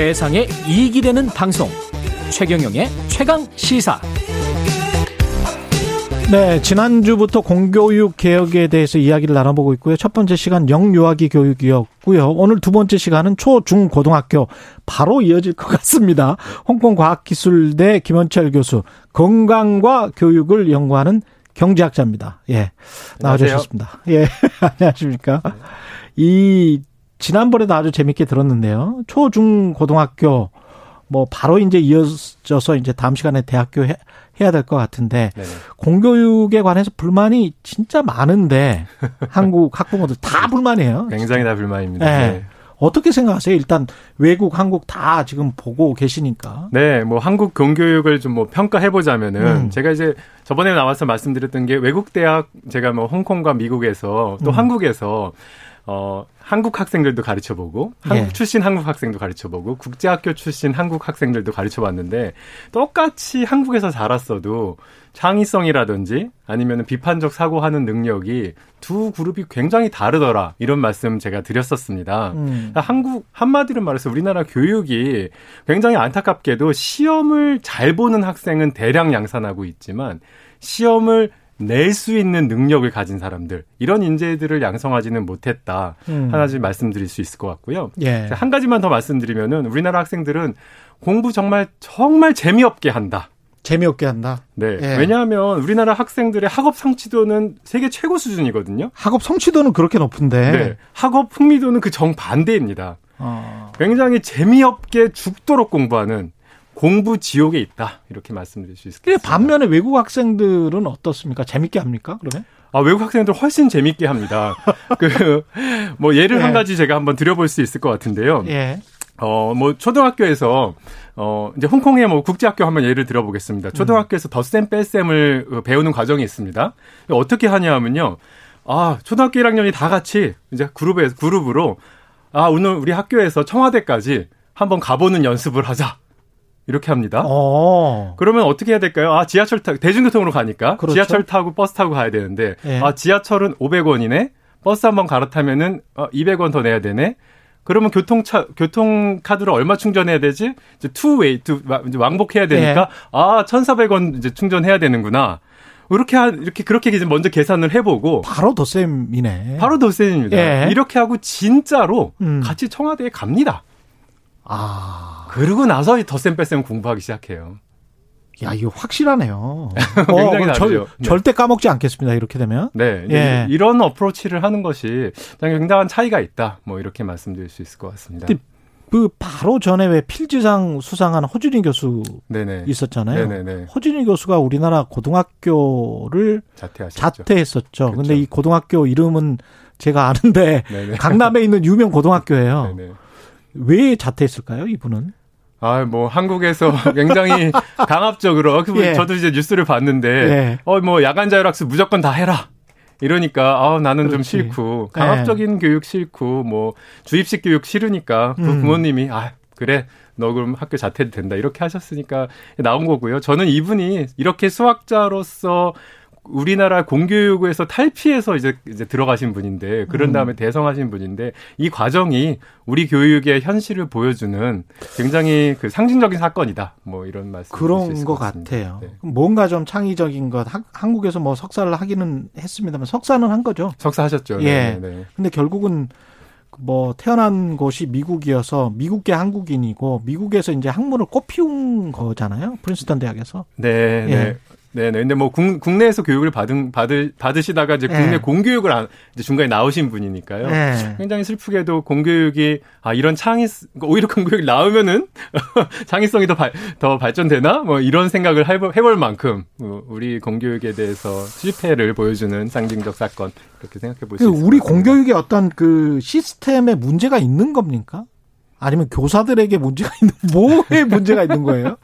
세상에 이익이 되는 방송 최경영의 최강 시사 네, 지난주부터 공교육 개혁에 대해서 이야기를 나눠보고 있고요. 첫 번째 시간 영유아기 교육이었고요. 오늘 두 번째 시간은 초, 중, 고등학교 바로 이어질 것 같습니다. 홍콩과학기술대 김원철 교수, 건강과 교육을 연구하는 경제학자입니다. 예, 나와주셨습니다. 예, 안녕하십니까. 이, 지난번에도 아주 재밌게 들었는데요. 초, 중, 고등학교 뭐 바로 이제 이어져서 이제 다음 시간에 대학교 해, 해야 될 것 같은데 네네. 공교육에 관해서 불만이 진짜 많은데 한국 학부모들 다 불만이에요. 굉장히 다 불만입니다. 네. 네. 어떻게 생각하세요? 일단 외국, 한국 다 지금 보고 계시니까. 네, 뭐 한국 공교육을 좀 뭐 평가해 보자면은 음. 제가 이제 저번에 나와서 말씀드렸던 게 외국 대학 제가 뭐 홍콩과 미국에서 또 음. 한국에서 어, 한국 학생들도 가르쳐 보고, 한국 예. 출신 한국 학생도 가르쳐 보고, 국제학교 출신 한국 학생들도 가르쳐 봤는데, 똑같이 한국에서 자랐어도 창의성이라든지 아니면 비판적 사고하는 능력이 두 그룹이 굉장히 다르더라. 이런 말씀 제가 드렸었습니다. 음. 그러니까 한국, 한마디로 말해서 우리나라 교육이 굉장히 안타깝게도 시험을 잘 보는 학생은 대량 양산하고 있지만, 시험을 낼 수 있는 능력을 가진 사람들 이런 인재들을 양성하지는 못했다 음. 하나씩 말씀드릴 수 있을 것 같고요. 예. 한 가지만 더 말씀드리면은 우리나라 학생들은 공부 정말 정말 재미없게 한다. 재미없게 한다. 네. 예. 왜냐하면 우리나라 학생들의 학업 성취도는 세계 최고 수준이거든요. 학업 성취도는 그렇게 높은데. 네. 학업 흥미도는 그 정반대입니다. 어. 굉장히 재미없게 죽도록 공부하는 공부 지옥에 있다 이렇게 말씀드릴 수 있습니다. 반면에 외국 학생들은 어떻습니까? 재밌게 합니까? 그러면? 아, 외국 학생들 훨씬 재밌게 합니다. 그, 뭐, 예를 예. 한 가지 제가 한번 드려볼 수 있을 것 같은데요. 예. 어, 뭐, 초등학교에서, 어, 이제 홍콩의 뭐 국제학교 한번 예를 들어보겠습니다. 초등학교에서 음. 덧셈 뺄셈을 어, 배우는 과정이 있습니다. 어떻게 하냐 하면요. 아, 초등학교 1학년이 다 같이 이제 그룹에, 그룹으로, 아, 오늘 우리 학교에서 청와대까지 한번 가보는 연습을 하자. 이렇게 합니다. 어. 그러면 어떻게 해야 될까요? 아, 지하철 타 대중교통으로 가니까 그렇죠. 지하철 타고 버스 타고 가야 되는데 네. 아, 지하철은 500원이네. 버스 한 번 갈아타면은 어, 200원 더 내야 되네. 그러면 교통차 교통 카드를 얼마 충전해야 되지? 이제 two way to 이제 왕복해야 되니까 네. 아, 1,400원 이제 충전해야 되는구나. 이렇게 하, 이렇게 그렇게 이제 먼저 계산을 해보고 바로 더셈이네. 바로 더셈입니다. 예. 이렇게 하고 진짜로 음. 같이 청와대에 갑니다. 아. 그러고 나서 덧셈 뺄셈 공부하기 시작해요. 야, 이거 확실하네요. 굉장히 어, 절, 네. 절대 까먹지 않겠습니다. 이렇게 되면. 네. 예. 이런 어프로치를 하는 것이 굉장한 차이가 있다. 뭐 이렇게 말씀드릴 수 있을 것 같습니다. 그 바로 전에 왜 필지상 수상한 허준희 교수 네네. 있었잖아요. 네네네. 허준희 교수가 우리나라 고등학교를 자퇴하셨죠. 자퇴했었죠. 그렇죠. 근데 이 고등학교 이름은 제가 아는데 네네. 강남에 있는 유명 고등학교예요. 네네. 왜 자퇴했을까요, 이분은? 아, 뭐 한국에서 굉장히 강압적으로 그 예. 저도 이제 뉴스를 봤는데 예. 어 뭐 야간 자율학습 무조건 다 해라. 이러니까 아 나는 그렇지. 좀 싫고 예. 강압적인 예. 교육 싫고 뭐 주입식 교육 싫으니까 그 음. 부모님이 아 그래 너 그럼 학교 자퇴도 된다 이렇게 하셨으니까 나온 거고요. 저는 이분이 이렇게 수학자로서 우리나라 공교육에서 탈피해서 이제 이제 들어가신 분인데 그런 음. 다음에 음. 대성하신 분인데 이 과정이 우리 교육의 현실을 보여주는 굉장히 그 상징적인 사건이다. 뭐 이런 말씀 그런 것 같아요. 네. 뭔가 좀 창의적인 것 하, 한국에서 뭐 석사를 하기는 했습니다만 석사는 한 거죠. 석사 하셨죠. 예. 네, 네. 근데 결국은 뭐 태어난 곳이 미국이어서 미국계 한국인이고 미국에서 이제 학문을 꽃피운 거잖아요. 프린스턴 대학에서. 네, 예. 네. 네네. 근데 뭐 국, 내에서 교육을 받은 받을 받으시다가 이제 국내 네. 공교육을 안, 이제 중간에 나오신 분이니까요. 네. 굉장히 슬프게도 공교육이 아 이런 창의 오히려 공교육이 나오면은 창의성이 더, 발, 더 발전되나 뭐 이런 생각을 해볼, 해볼 만큼 뭐 우리 공교육에 대해서 실패를 보여주는 상징적 사건 그렇게 생각해 볼수 그 있습니다. 우리 공교육에 어떤 그 시스템에 문제가 있는 겁니까? 아니면 교사들에게 문제가 있는 뭐에 문제가 있는 거예요?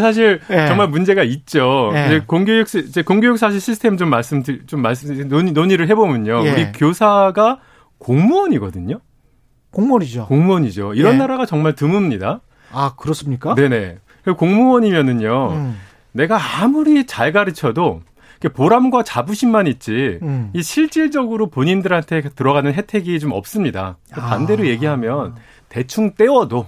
사실 네. 정말 문제가 있죠. 네. 이제 공교육 이제 공교육 사실 시스템 좀 말씀 좀 말씀 논의, 논의를 해보면요. 네. 우리 교사가 공무원이거든요. 공무원이죠. 공무원이죠. 이런 나라가 정말 드뭅니다. 아 그렇습니까? 네네. 공무원이면은요. 음. 내가 아무리 잘 가르쳐도 보람과 자부심만 있지 음. 이 실질적으로 본인들한테 들어가는 혜택이 좀 없습니다. 반대로 아. 얘기하면 대충 떼워도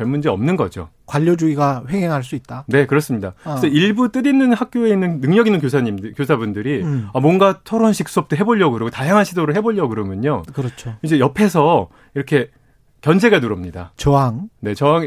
별 문제 없는 거죠. 관료주의가 횡행할 수 있다. 네, 그렇습니다. 어. 그래서 일부 뜻있는 학교에 있는 능력 있는 교사님들, 교사분들이 음. 아, 뭔가 토론식 수업도 해보려고 그러고 다양한 시도를 해보려고 그러면요. 그렇죠. 이제 옆에서 이렇게 견제가 들어옵니다. 저항. 네, 저항,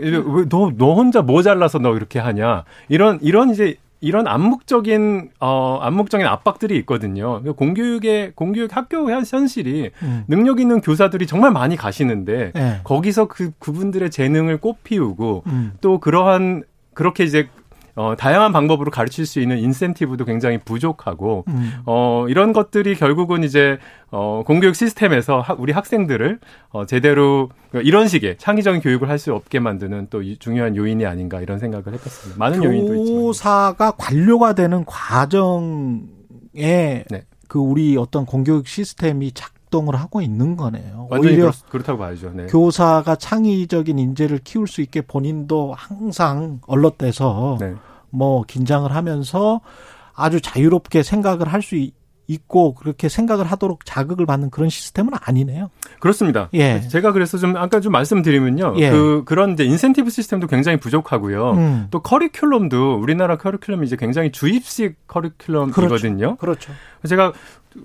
너, 너 혼자 뭐 잘라서 너 이렇게 하냐. 이런, 이런 이제, 이런 암묵적인, 어, 암묵적인 압박들이 있거든요. 공교육의, 공교육 학교 현실이 음. 능력 있는 교사들이 정말 많이 가시는데, 네. 거기서 그, 그분들의 재능을 꽃피우고, 음. 또 그러한, 그렇게 이제, 어, 다양한 방법으로 가르칠 수 있는 인센티브도 굉장히 부족하고, 음. 어, 이런 것들이 결국은 이제, 어, 공교육 시스템에서 하- 우리 학생들을, 어, 제대로, 이런 식의 창의적인 교육을 할 수 없게 만드는 또 이- 중요한 요인이 아닌가 이런 생각을 해봤습니다. 많은 요인도 있지만. 교사가 관료가 되는 과정에 네. 그 우리 어떤 공교육 시스템이 작 동을 하고 있는 거네요. 오히려 그렇, 그렇 다고 봐야죠. 네. 교사가 창의적인 인재를 키울 수 있게 본인도 항상 얼럿돼서 네. 뭐 긴장을 하면서 아주 자유롭게 생각을 할 수 있고 그렇게 생각을 하도록 자극을 받는 그런 시스템은 아니네요. 그렇습니다. 예. 제가 그래서 좀 아까 좀 말씀드리면요. 예. 그 그런 이제 인센티브 시스템도 굉장히 부족하고요. 음. 또 커리큘럼도 우리나라 커리큘럼이 이제 굉장히 주입식 커리큘럼이거든요. 그렇죠. 제가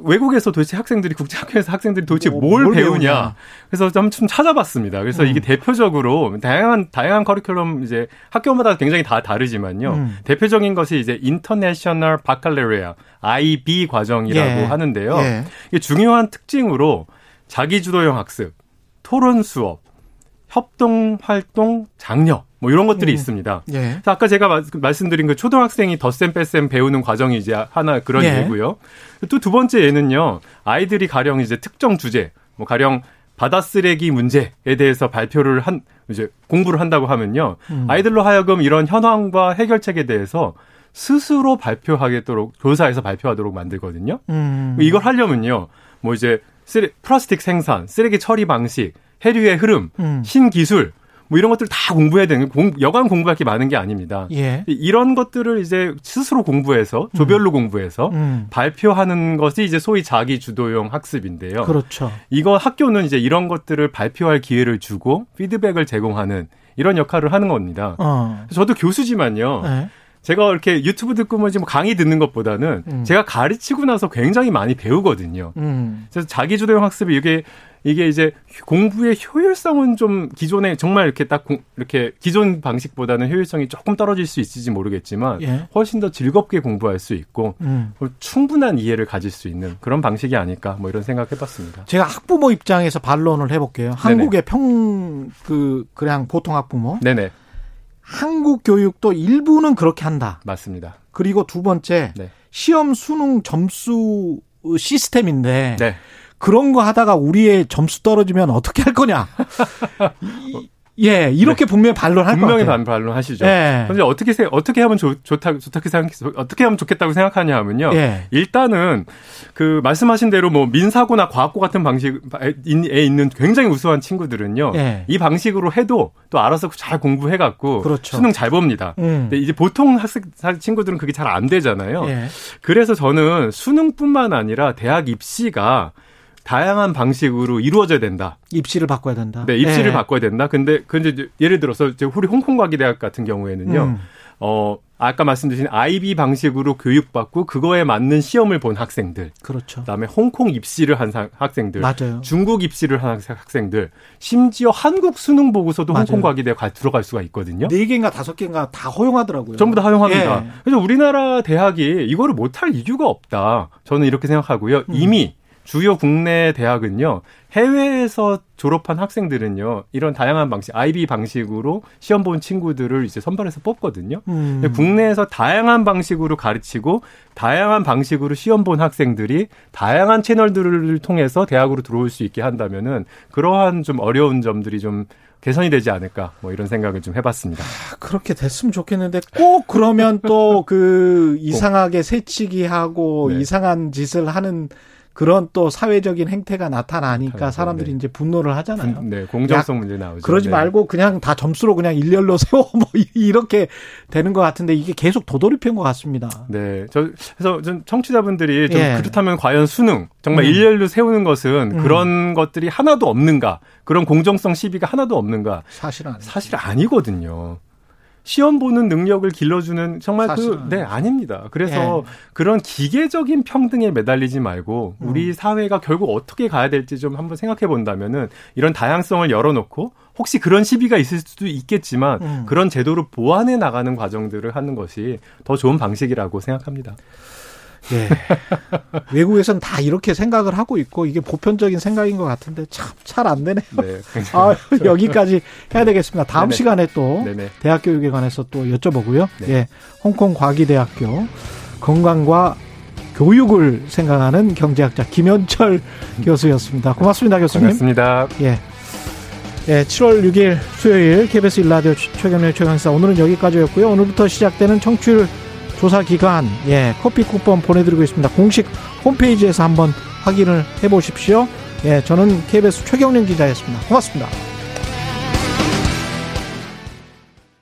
외국에서 도대체 학생들이 국제학교에서 학생들이 도대체 뭐, 뭘, 뭘 배우냐. 배우냐. 그래서 좀, 좀 찾아봤습니다. 그래서 음. 이게 대표적으로 다양한 다양한 커리큘럼 이제 학교마다 굉장히 다 다르지만요. 음. 대표적인 것이 이제 International Baccalaureate IB 과정이라고 예. 하는데요. 예. 이게 중요한 특징으로 자기주도형 학습, 토론 수업, 협동 활동 장려 뭐 이런 것들이 음. 있습니다. 예. 그래서 아까 제가 마- 말씀드린 그 초등학생이 덧셈 뺄셈 배우는 과정이 이제 하나 그런 예. 예고요. 또 두 번째 예는요. 아이들이 가령 이제 특정 주제, 뭐 가령 바다 쓰레기 문제에 대해서 발표를 한 이제 공부를 한다고 하면요. 음. 아이들로 하여금 이런 현황과 해결책에 대해서 스스로 발표하도록 교사에서 발표하도록 만들거든요. 음. 이걸 하려면요. 뭐 이제 쓰레, 플라스틱 생산, 쓰레기 처리 방식, 해류의 흐름, 음. 신기술 뭐 이런 것들 다 공부해야 되는 공, 여간 공부할 게 많은 게 아닙니다. 예. 이런 것들을 이제 스스로 공부해서 조별로 공부해서 음. 발표하는 것이 이제 소위 자기 주도형 학습인데요. 그렇죠. 이거 학교는 이제 이런 것들을 발표할 기회를 주고 피드백을 제공하는 이런 역할을 하는 겁니다. 어. 저도 교수지만요. 예. 제가 이렇게 유튜브 듣고 뭐 지금 강의 듣는 것보다는 음. 제가 가르치고 나서 굉장히 많이 배우거든요. 음. 그래서 자기주도형 학습이 이게 이게 이제 공부의 효율성은 좀 기존에 정말 이렇게 딱 공- 이렇게 기존 방식보다는 효율성이 조금 떨어질 수 있을지 모르겠지만 예. 훨씬 더 즐겁게 공부할 수 있고 음. 충분한 이해를 가질 수 있는 그런 방식이 아닐까 뭐 이런 생각해봤습니다. 제가 학부모 입장에서 반론을 해볼게요. 한국의 평, 그, 그냥 보통 학부모. 네네 한국 교육도 일부는 그렇게 한다. 맞습니다. 그리고 두 번째, 네. 시험 수능 점수 시스템인데, 네. 그런 거 하다가 우리의 점수 떨어지면 어떻게 할 거냐. 이- 예, 이렇게 분명히 반론할 것 분명히. 반- 반론하시죠. 예. 근데 어떻게 세- 어떻게 하면 좋, 좋다 좋다고 생각 어떻게 하면 좋겠다고 생각하냐 하면요. 예. 일단은 그 말씀하신 대로 뭐 민사고나 과학고 같은 방식에 있는 굉장히 우수한 친구들은요. 예. 이 방식으로 해도 또 알아서 잘 공부해 갖고 그렇죠. 수능 잘 봅니다. 음. 근데 이제 보통 학생 친구들은 그게 잘 안 되잖아요. 예. 그래서 저는 수능뿐만 아니라 대학 입시가 다양한 방식으로 이루어져야 된다. 입시를 바꿔야 된다. 네, 입시를 예. 바꿔야 된다. 근데 근데 이제 예를 들어서 이제 우리 홍콩과기대학 같은 경우에는요. 음. 어 아까 말씀드린 IB 방식으로 교육받고 그거에 맞는 시험을 본 학생들, 그렇죠. 그다음에 홍콩 입시를 한 사- 학생들, 맞아요. 중국 입시를 한 학- 학생들, 심지어 한국 수능 보고서도 맞아요. 홍콩 과기대 가 들어갈 수가 있거든요. 네 개인가 다섯 개인가 다 허용하더라고요. 전부 다 허용합니다. 예. 그래서 우리나라 대학이 이거를 못할 이유가 없다. 저는 이렇게 생각하고요. 음. 이미 주요 국내 대학은요, 해외에서 졸업한 학생들은요, 이런 다양한 방식, IB 방식으로 시험 본 친구들을 이제 선발해서 뽑거든요. 음. 국내에서 다양한 방식으로 가르치고, 다양한 방식으로 시험 본 학생들이 다양한 채널들을 통해서 대학으로 들어올 수 있게 한다면은, 그러한 좀 어려운 점들이 좀 개선이 되지 않을까, 뭐 이런 생각을 좀 해봤습니다. 그렇게 됐으면 좋겠는데 꼭 그러면 또 그 이상하게 새치기 하고 네. 이상한 짓을 하는 그런 또 사회적인 행태가 나타나니까 사람들이 네. 이제 분노를 하잖아요. 네, 공정성 문제 나오죠. 그러지 네. 말고 그냥 다 점수로 그냥 일렬로 세워 뭐 이렇게 되는 것 같은데 이게 계속 도돌이표인 것 같습니다. 네, 저 그래서 좀 청취자분들이 좀 예. 그렇다면 과연 수능 정말 음. 일렬로 세우는 것은 음. 그런 것들이 하나도 없는가? 그런 공정성 시비가 하나도 없는가? 사실은 사실 아니거든요. 시험 보는 능력을 길러주는 정말 그, 네, 아닙니다. 그래서 예. 그런 기계적인 평등에 매달리지 말고 우리 음. 사회가 결국 어떻게 가야 될지 좀 한번 생각해 본다면은 이런 다양성을 열어놓고 혹시 그런 시비가 있을 수도 있겠지만 음. 그런 제도를 보완해 나가는 과정들을 하는 것이 더 좋은 방식이라고 생각합니다. 예. 외국에서는 다 이렇게 생각을 하고 있고 이게 보편적인 생각인 것 같은데 참 잘 안 되네요. 네. 아, 여기까지 해야 되겠습니다. 다음 네네. 시간에 또 네네. 대학 교육에 관해서 또 여쭤보고요. 네. 예. 홍콩 과기대학교 건강과 교육을 생각하는 경제학자 김현철 교수였습니다. 고맙습니다, 교수님. 고맙습니다. 예. 예, 7월 6일 수요일 KBS 일라디오 최경련 최강사 오늘은 여기까지였고요. 오늘부터 시작되는 청취율 조사 기간 예 커피 쿠폰 보내드리고 있습니다. 공식 홈페이지에서 한번 확인을 해보십시오. 예 저는 KBS 최경련 기자였습니다. 고맙습니다.